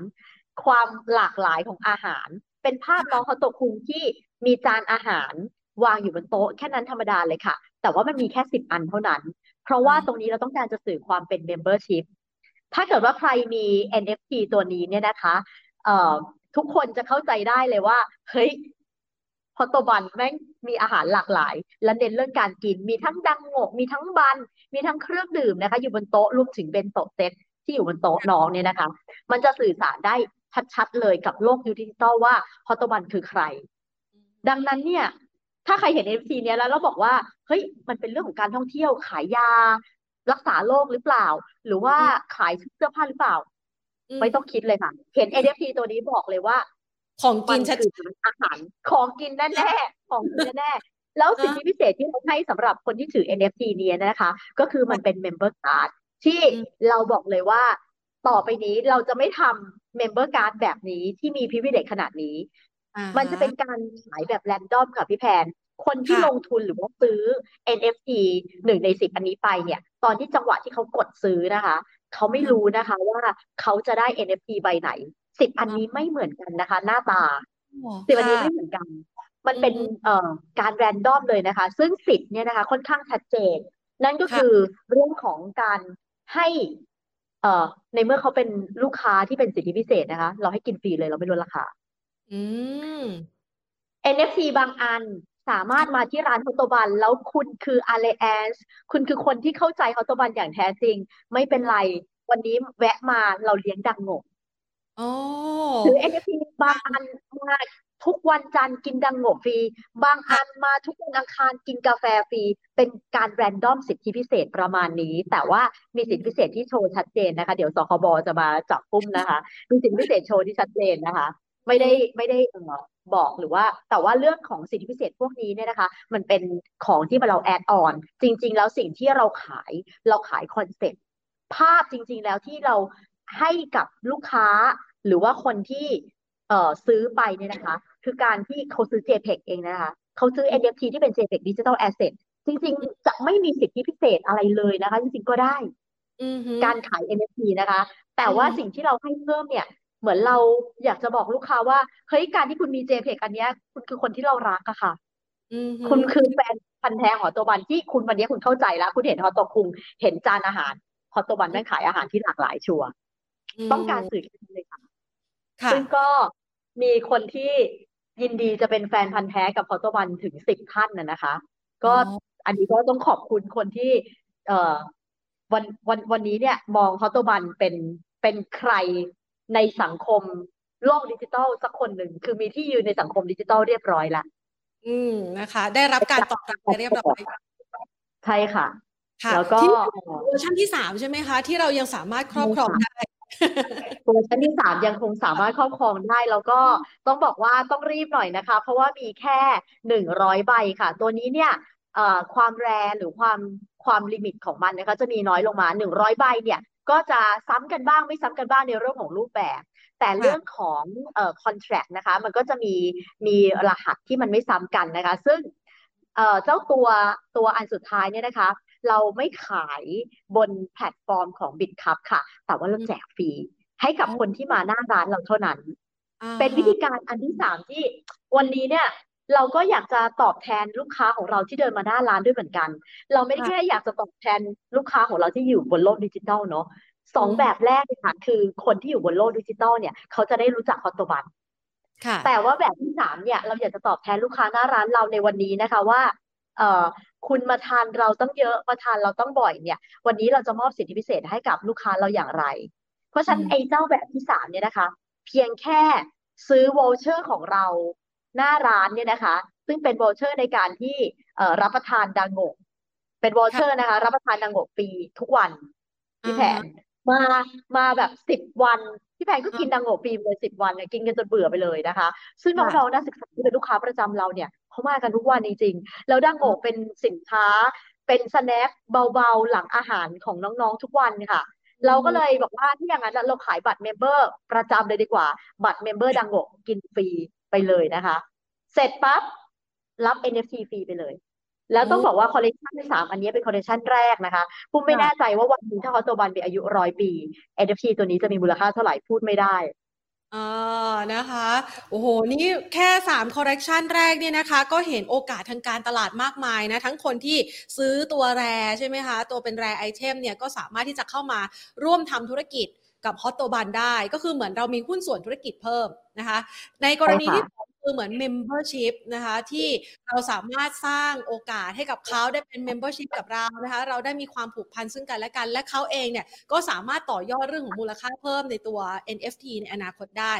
ความหลากหลายของอาหาร เป็นภาพน้องฮอตโตคุงที่มีจานอาหารวางอยู่บนโต๊ะแค่นั้นธรรมดาเลยค่ะ แต่ว่ามันมีแค่สิบอันเท่านั้น เพราะว่าตรงนี้เราต้องการจะสื่อความเป็น membership ถ้าเกิดว่าใครมี NFT ตัวนี้เนี่ยนะคะเอ่อทุกคนจะเข้าใจได้เลยว่า เฮ้ยฮอตโตบันแม่งมีอาหารหลากหลาย และเน้นเรื่องการกิน มีทั้งดังโงะมีทั้ง bun มีทั้งเครื่องดื่มนะคะ อยู่บนโต๊ะรวมถึงเบนโตะเซตที่อยู่บนโต๊ะน้องเนี่ยนะคะ มันจะสื่อสารได้ชัดๆเลยกับโลกยูดิจิตอลว่าฮอตโตบันคือใคร ดังนั้นเนี่ย ถ้าใครเห็น NFT เนี้ยแล้วเราบอกว่าเฮ้ยมันเป็นเรื่องของการท่องเที่ยวขายยา รักษาโรคหรือเปล่า หรือว่าขายเสื้อผ้าหรือเปล่าอืมไม่ต้องคิดเลยค่ะ เห็น NFT ตัวนี้บอกเลยว่า ของมักินนชัดคืออาหาร ของกินแน่ๆของกินแน่ๆ แล้วสิทธิพิเศษที่เราให้สำหรับคนที่ถือ NFT เนี้ยนะคะ ก็คือมันเป็น Member Card ที่อืมเราบอกเลยว่าต่อไปนี้เราจะไม่ทำ Member Card แบบนี้ที่มี privilege ขนาดนี้อ่ามันจะเป็นการขายแบบแรนดอมค่ะพี่แพน คนที่ค่ะลงทุนหรือว่าซื้อ NFT หนึ่งในสิบอันนี้ไปเนี่ย ตอนที่จังหวะที่เขากดซื้อนะคะ เขาไม่รู้นะคะว่าเขาจะได้ NFT ใบไหนสิบอันนี้ไม่เหมือนกันนะคะ หน้าตาสิบอันนี้ค่ะไม่เหมือนกัน มันเป็นอืมเอ่อการแรนดอมเลยนะคะ ซึ่งสิบเนี่ยนะคะ ค่อนข้างชัดเจน นั่นก็ค่ะคือเรื่องของการให้เอ่อในเมื่อเขาเป็นลูกค้าที่เป็นสิทธิพิเศษนะคะ เราให้กินฟรีเลยเราไม่ลดราคา อืม NFT บางอันสามารถมาที่ร้านฮอตโตบัน แล้วคุณคือ alliance คุณคือคนที่เข้าใจฮอตโตบันอย่างแท้จริง ไม่เป็นไร วันนี้แวะมาเราเลี้ยงดังโงะ อ๋อหรือ NFT บางอันมาทุกวันจันทร์กินดังโงะฟรี บางอันมาทุกวันอังคารกินกาแฟฟรี เป็นการ random สิทธิพิเศษประมาณนี้ แต่ว่ามีสิทธิพิเศษที่โชว์ชัดเจนนะคะ เดี๋ยวสคบจะมาจับปุ้มนะคะ มีสิทธิพิเศษโชว์ที่ชัดเจนนะคะ ไม่ได้ไม่ได้เอ่อบอกหรือว่า แต่ว่าเรื่องของสิทธิพิเศษพวกนี้เนี่ยนะคะ มันเป็นของที่เรา add-on จริง ๆ แล้วสิ่งที่เราขายเราขายคอนเซ็ปต์ภาพจริง ๆ แล้วที่เราให้กับลูกค้า หรือว่าคนที่เอ่อซื้อไปเนี่ยนะคะ คือการที่เขาซื้อ JPEG เองนะคะเขาซื้อ NFT ที่เป็น JPEG Digital Asset จริง ๆ จะไม่มีสิทธิพิเศษอะไรเลยนะคะ จริง ๆ ก็ได้อือฮึการขาย NFT นะคะ แต่ว่าอืมสิ่งที่เราให้เพิ่มเนี่ย เหมือนเราอยากจะบอกลูกค้าว่า เฮ้ย การที่คุณมี JPEG อันเนี้ย คุณคือคนที่เรารักอะค่ะอือฮึคุณคือแฟนพันธุ์แท้ของฮอตโตบันที่คุณวันนี้คุณเข้าใจแล้ว คุณเห็นฮอตโตคุงเห็นจานอาหารฮอตโตบันแม่งขายอาหารที่หลากหลายชัวร์ต้องการสื่อแค่นี้เลยค่ะ ค่ะ ซึ่งก็มีคนที่ยินดีจะเป็นแฟนพันธุ์แท้กับฮอตโตบันถึงสิบท่านน่ะนะคะ ก็อ๋อ อันนี้ก็ต้องขอบคุณคนที่ เอ่อวันวันวันนี้เนี่ย มองฮอตโตบันเป็นเป็นใครในสังคมโลกดิจิทัลสักคนหนึ่ง คือมีที่ยืนในสังคมดิจิทัลเรียบร้อยละอืมนะคะ ได้รับการตอบรับไปเรียบร้อยใช่ค่ะ ค่ะแล้วก็ที่เวอร์ชันที่สามใช่ไหมคะ ที่เรายังสามารถครอบครองได้ เวอร์ชันที่สามยังคงสามารถครอบครองได้แล้วก็ต้องบอกว่าต้องรีบหน่อยนะคะ เพราะว่ามีแค่หนึ่งร้อยใบค่ะ ตัวนี้เนี่ยเอ่อความ rare หรือความความ limit ของมันนะคะจะมีน้อยลงมาหนึ่งร้อยใบเนี่ยก็จะซ้ำกันบ้างไม่ซ้ำกันบ้างในเรื่องของรูปแบบ แต่เรื่องของเอ่อ contract นะคะ มันก็จะมีมีรหัสที่มันไม่ซ้ำกันนะคะ ซึ่งเอ่อเจ้าตัวตัวอันสุดท้ายเนี่ยนะคะ เราไม่ขายบนแพลตฟอร์มของ Bitkub ค่ะ แต่ว่าเราแจกฟรีให้กับคนที่มาหน้าร้านเราเท่านั้นอ่าเป็นวิธีการอันที่สามที่วันนี้เนี่ยเราก็อยากจะตอบแทนลูกค้าของเราที่เดินมาหน้าร้านด้วยเหมือนกัน เราไม่ได้แค่อยากจะตอบแทนลูกค้าของเราที่อยู่บนโลกดิจิทัลเนาะสองแบบแรกเลยค่ะคือคนที่อยู่บนโลกดิจิทัลเนี่ยเขาจะได้รู้จักฮอตโตบันค่ะแต่ว่าแบบที่สามเนี่ยเราอยากจะตอบแทนลูกค้าหน้าร้านเราในวันนี้นะคะว่าเอ่อ คุณมาทานเราต้องเยอะมาทานเราต้องบ่อยเนี่ย วันนี้เราจะมอบสิทธิพิเศษให้กับลูกค้าเราอย่างไร เพราะฉะนั้นอืมไอ้เจ้าแบบที่สามเนี่ยนะคะ เพียงแค่ซื้อ voucher ของเราหน้าร้านเนี่ยนะคะ ซึ่งเป็น voucher ในการที่เอ่อรับประทานดังโงะเป็น voucher นะคะ รับประทานดังโงะฟรีทุกวันพี่แพนมามาแบบสิบวันพี่แพนก็กินดังโงะปีมเลยสิบวันเนี่ยกินกันจนเบื่อไปเลยนะคะ ซึ่งน้ค่ะองๆนักศึกษาที่เป็นลูกค้าประจำเราเนี่ย เขามากันทุกวันจริงๆ แล้วดังโงะเป็นสินค้า เป็น snack เบาๆ หลังอาหารของน้องๆทุกวันค่ะ เราก็เลยบอกว่าถ้าอย่างนั้นเราขายบัตร member ประจำเลยดีกว่า บัตร member ดังโงะกินฟรีไปเลยนะคะ เสร็จปั๊บรับ NFT ฟรีไปเลย แล้วต้องโอ้บอกว่าคอลเลคชันที่สามอันนี้เป็นคอลเลคชันแรกนะคะปุ้มไม่ค่ะแน่ใจว่าวันหนึงถ้าฮอตโตบันมีอายุร้อยปี NFT ตัวนี้จะมีมูลค่าเท่าไหร่พูดไม่ได้ อ่านะคะ โอ้โหนี่แค่ 3 คอ r เร t ชันแรกเนี่ยนะคะ ก็เห็นโอกาสทางการตลาดมากมายนะ ทั้งคนที่ซื้อตัวแรใช่ไหมคะ ตัวเป็นแรไอเทมเนี่ย ก็สามารถที่จะเข้ามาร่วมทำธุรกิจกับฮอตโตบันได้ ก็คือเหมือนเรามีหุ้นส่วนธุรกิจเพิ่มนะคะ ในกรณีใช่ค่ที่สอง คือเหมือน membership นะคะที่เราสามารถสร้างโอกาสให้กับเขาได้เป็น membership กับเรานะคะเราได้มีความผูกพันซึ่งกันและกัน และเขาเองเนี่ยก็สามารถต่อยอดเรื่องของมูลค่าเพิ่มในตัว NFT ในอนาคตได้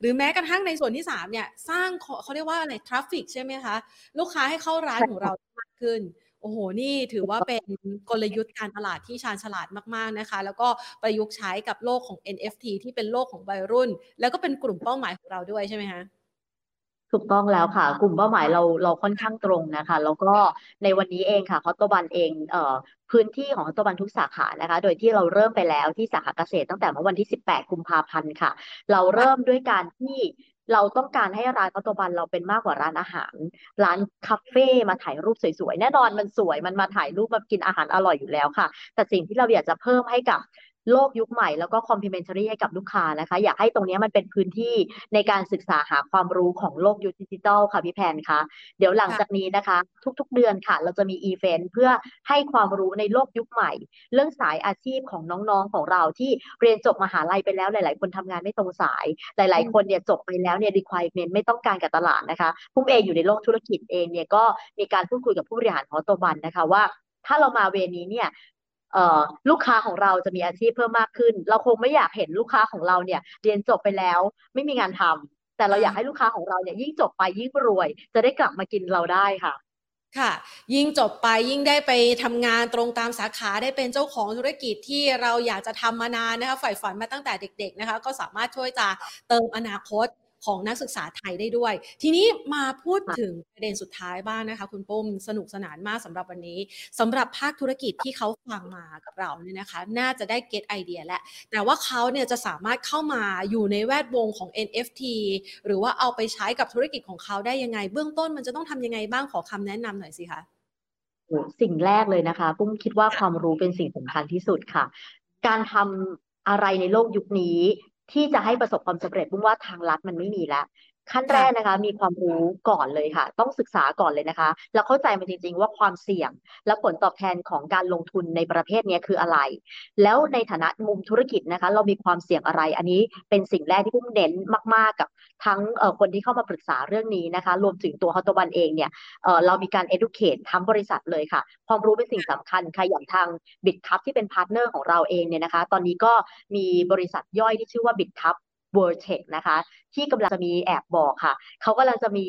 หรือแม้กระทั่งในส่วนที่3เนี่ยสร้างเขาเขาเรียกว่าอะไร traffic ใช่ไหมคะลูกค้าให้เข้าร้านของเรามากขึ้นโอ้โห นี่ถือว่าเป็นกลยุทธ์การตลาดที่ชาญฉลาดมาก ๆ นะคะ แล้วก็ประยุกต์ใช้กับโลกของ NFT ที่เป็นโลกของวัยรุ่น แล้วก็เป็นกลุ่มเป้าหมายของเราด้วยใช่ไหมคะ ถูกต้องแล้วค่ะ กลุ่มเป้าหมายเราเราค่อนข้างตรงนะคะ แล้วก็ในวันนี้เองค่ะฮอตโตบันเองเอ่อพื้นที่ของฮอตโตบันทุกสาขานะคะ โดยที่เราเริ่มไปแล้วที่สาขาเกษตรตั้งแต่เมื่อวันที่ 18 กุมภาพันธ์ค่ะ เราเริ่มด้วยการที่เราต้องการให้ร้านฮอตโตบันเราเป็นมากกว่าร้านอาหาร ร้านคาเฟ่มาถ่ายรูปสวยๆแน่นอนมันสวยมันมาถ่ายรูปมากินอาหารอร่อยอยู่แล้วค่ะ แต่สิ่งที่เราอยากจะเพิ่มให้กับ โลกยุคใหม่แล้วก็ complementary ให้กับลูกค้านะคะ อยากให้ตรงนี้มันเป็นพื้นที่ในการศึกษาหาความรู้ของโลกยุคดิจิทัลค่ะพี่แพนคะเดี๋ยวหลังจากนี้นะคะ ทุกๆเดือนค่ะ เราจะมีอีเวนต์เพื่อให้ความรู้ในโลกยุคใหม่ เรื่องสายอาชีพของน้องๆของเราที่เรียนจบมหาลัยไปแล้วหลาย ๆ คนทำงานไม่ตรงสาย หลาย ๆ คนเนี่ยจบไปแล้วเนี่ย requirement ไม่ต้องการกับตลาดนะคะพุ่มเองอยู่ในโลกธุรกิจเองเนี่ยก็มีการพูดคุยกับผู้บริหารของโตบันนะคะว่าถ้าเรามาเวรนี้เนี่ย ลูกค้าของเราจะมีอาชีพเพิ่มมากขึ้น เราคงไม่อยากเห็นลูกค้าของเราเนี่ยเรียนจบไปแล้วไม่มีงานทำแต่เราอยากให้ลูกค้าของเราเนี่ยยิ่งจบไปยิ่งรวย จะได้กลับมากินเราได้ค่ะค่ะ ยิ่งจบไปยิ่งได้ไปทำงานตรงตามสาขาได้เป็นเจ้าของธุรกิจที่เราอยากจะทำมานานนะคะฝ่ายฝันมาตั้งแต่เด็ก ๆนะคะ ก็สามารถช่วยจะเติมอนาคต ของนักศึกษาไทยได้ด้วย ทีนี้มาพูดค่ะถึงประเด็นสุดท้ายบ้างนะคะ คุณปุ้มสนุกสนานมากสำหรับวันนี้สำหรับภาคธุรกิจที่เขาฟังมากับเราเนี่ยนะคะ น่าจะได้เก็ตไอเดียแล้วแต่ว่าเขาเนี่ยจะสามารถเข้ามาอยู่ในแวดวงของ NFT หรือว่าเอาไปใช้กับธุรกิจของเขาได้ยังไง เบื้องต้นมันจะต้องทำยังไงบ้างขอคำแนะนำหน่อยสิคะโอ้สิ่งแรกเลยนะคะ ปุ้มคิดว่าความรู้เป็นสิ่งสำคัญที่สุดค่ะ การทำอะไรในโลกยุคนี้ ที่จะให้ประสบความสำเร็จบุ้งว่าทางลัดมันไม่มีแล้ว ขั้นแรกนะคะ มีความรู้ก่อนเลยค่ะ ต้องศึกษาก่อนเลยนะคะ แล้วเข้าใจมันจริง ๆ ว่าความเสี่ยง และผลตอบแทนของการลงทุนในประเภทนี้คืออะไร แล้วในฐานะมุมธุรกิจนะคะ เรามีความเสี่ยงอะไร อันนี้เป็นสิ่งแรกที่ปุ้มเน้นมาก ๆ กับทั้งเอ่อคนที่เข้ามาปรึกษาเรื่องนี้นะคะ รวมถึงตัวฮอตบันเองเนี่ยเอ่อเรามีการ educate ทั้งบริษัทเลยค่ะ ความรู้เป็นสิ่งสำคัญค่ะอย่างทาง Bitkub ที่เป็น partner ของเราเองเนี่ยนะคะ ตอนนี้ก็มีบริษัทย่อยที่ชื่อว่า World Tech นะคะ ที่กำลังจะมีแอบบอกค่ะ เขากำลังจะมี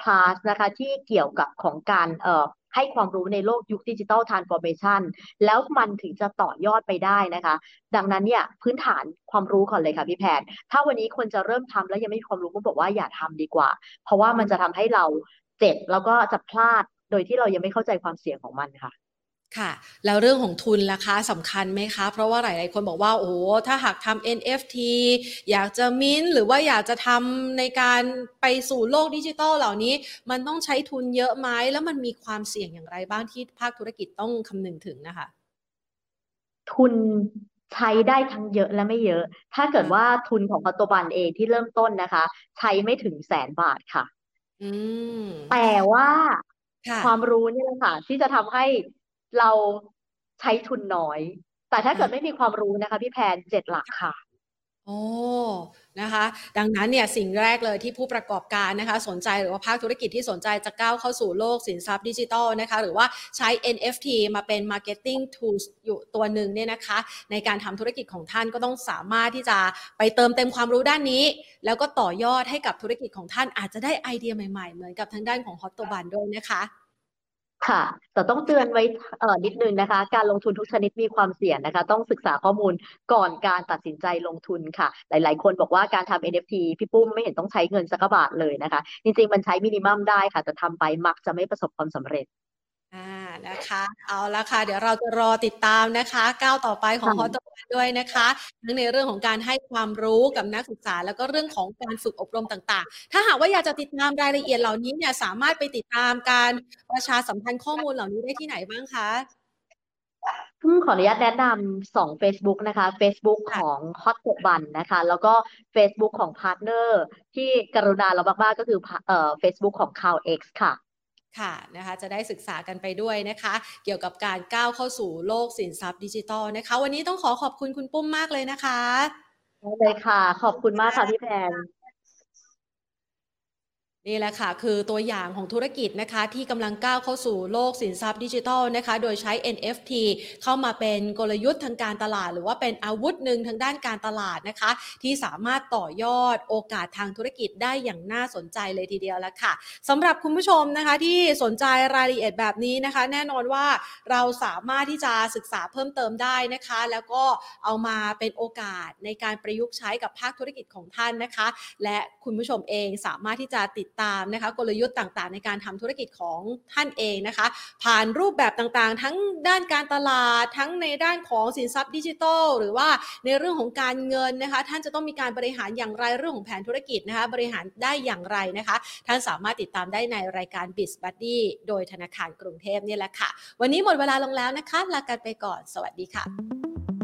คลาสนะคะที่เกี่ยวกับของการเอ่อให้ความรู้ในโลกยุค digital transformationแล้วมันถึงจะต่อยอดไปได้นะคะ ดังนั้นเนี่ยพื้นฐานความรู้ก่อนเลยค่ะพี่แพนถ้าวันนี้คนจะเริ่มทำแล้วยังไม่มีความรู้ก็บอกว่าอย่าทำดีกว่า เพราะว่ามันจะทำให้เราเจ็บแล้วก็จะพลาดโดยที่เรายังไม่เข้าใจความเสี่ยงของมันค่ะ ค่ะ แล้วเรื่องของทุนล่ะคะสำคัญไหมคะ เพราะว่าหลาย ๆ คนบอกว่า โอ้โหถ้าหากทำ NFT อยากจะมิ้นหรือว่าอยากจะทำในการไปสู่โลกดิจิทัลเหล่านี้ มันต้องใช้ทุนเยอะไหมแล้วมันมีความเสี่ยงอย่างไรบ้างที่ภาคธุรกิจต้องคำนึงถึงนะคะ ทุนใช้ได้ทั้งเยอะและไม่เยอะ ถ้าเกิดว่าทุนของปัตจุบันเองที่เริ่มต้นนะคะ ใช้ไม่ถึงแสนบาทค่ะอืมแต่ว่าค่ะความรู้นี่แหละค่ะที่จะทำให้ เราใช้ทุนน้อย แต่ถ้าเกิดไม่มีความรู้นะคะ พี่แพนเจ็ดหลักค่ะโอ้ นะคะ ดังนั้นเนี่ยสิ่งแรกเลยที่ผู้ประกอบการนะคะ สนใจหรือว่าภาคธุรกิจที่สนใจจะก้าวเข้าสู่โลกสินทรัพย์ดิจิทัลนะคะ หรือว่าใช้ NFT มาเป็น marketing tools อยู่ตัวหนึ่งเนี่ยนะคะ ในการทำธุรกิจของท่านก็ต้องสามารถที่จะไปเติมเต็มความรู้ด้านนี้ แล้วก็ต่อยอดให้กับธุรกิจของท่านอาจจะได้ไอเดียใหม่ๆ เหมือนกับทางด้านของฮอตโตบันด้วยนะคะ ค่ะ แต่ต้องเตือนไว้เอ่อนิดนึงนะคะ การลงทุนทุกชนิดมีความเสี่ยงนะคะ ต้องศึกษาข้อมูลก่อนการตัดสินใจลงทุนค่ะ หลาย ๆ คนบอกว่าการทำ NFT พี่ปุ้มไม่เห็นต้องใช้เงินสักบาทเลยนะคะ จริง ๆ มันใช้มินิมัมได้ค่ะ แต่ทำไปมักจะไม่ประสบความสำเร็จ อ่านะคะเอาละค่ะ เดี๋ยวเราจะรอติดตามนะคะก้าวต่อไปของค่ะฮอตวันด้วยนะคะทั้งในเรื่องของการให้ความรู้กับนักศึกษา แล้วก็เรื่องของการฝึกอบรมต่างๆ ถ้าหากว่าอยากจะติดตามรายละเอียดเหล่านี้เนี่ยสามารถไปติดตามการประชาสัมพันธ์ข้อมูลเหล่านี้ได้ที่ไหนบ้างคะอืมขออนุญาตแนะนำสอง Facebook นะคะ Facebook ค่ะของ Hot 6บันนะคะ แล้วก็ Facebook ของ partner ที่กรุณาเรามากๆก็คือเอ่อ Facebook ของ c o w X ค่ะ ค่ะนะคะจะได้ศึกษากันไปด้วยนะคะ เกี่ยวกับการก้าวเข้าสู่โลกสินทรัพย์ดิจิทัลนะคะ วันนี้ต้องขอขอบคุณคุณปุ้มมากเลยนะคะได้เลยค่ะ ขอบคุณมากค่ะพี่แพน นี่แหละค่ะ คือตัวอย่างของธุรกิจนะคะ ที่กำลังก้าวเข้าสู่โลกสินทรัพย์ดิจิทัลนะคะ โดยใช้ NFT เข้ามาเป็นกลยุทธ์ทางการตลาด หรือว่าเป็นอาวุธหนึ่งทางด้านการตลาดนะคะ ที่สามารถต่อยอดโอกาสทางธุรกิจได้อย่างน่าสนใจเลยทีเดียวแล้วค่ะสำหรับคุณผู้ชมนะคะที่สนใจรายละเอียดแบบนี้นะคะ แน่นอนว่าเราสามารถที่จะศึกษาเพิ่มเติมได้นะคะ แล้วก็เอามาเป็นโอกาสในการประยุกต์ใช้กับภาคธุรกิจของท่านนะคะ และคุณผู้ชมเองสามารถที่จะติดตามนะคะกลยุทธ์ต่างๆ ในการทำธุรกิจของท่านเองนะคะ ผ่านรูปแบบต่างๆ ทั้งด้านการตลาดทั้งในด้านของสินทรัพย์ดิจิทัลหรือว่าในเรื่องของการเงินนะคะท่านจะต้องมีการบริหารอย่างไรเรื่องของแผนธุรกิจนะคะบริหารได้อย่างไรนะคะ ท่านสามารถติดตามได้ในรายการ b i z Buddy โดยธนาคารกรุงเทพนี่แหละค่ะ วันนี้หมดเวลาลงแล้วนะคะลากันไปก่อน สวัสดีค่ะ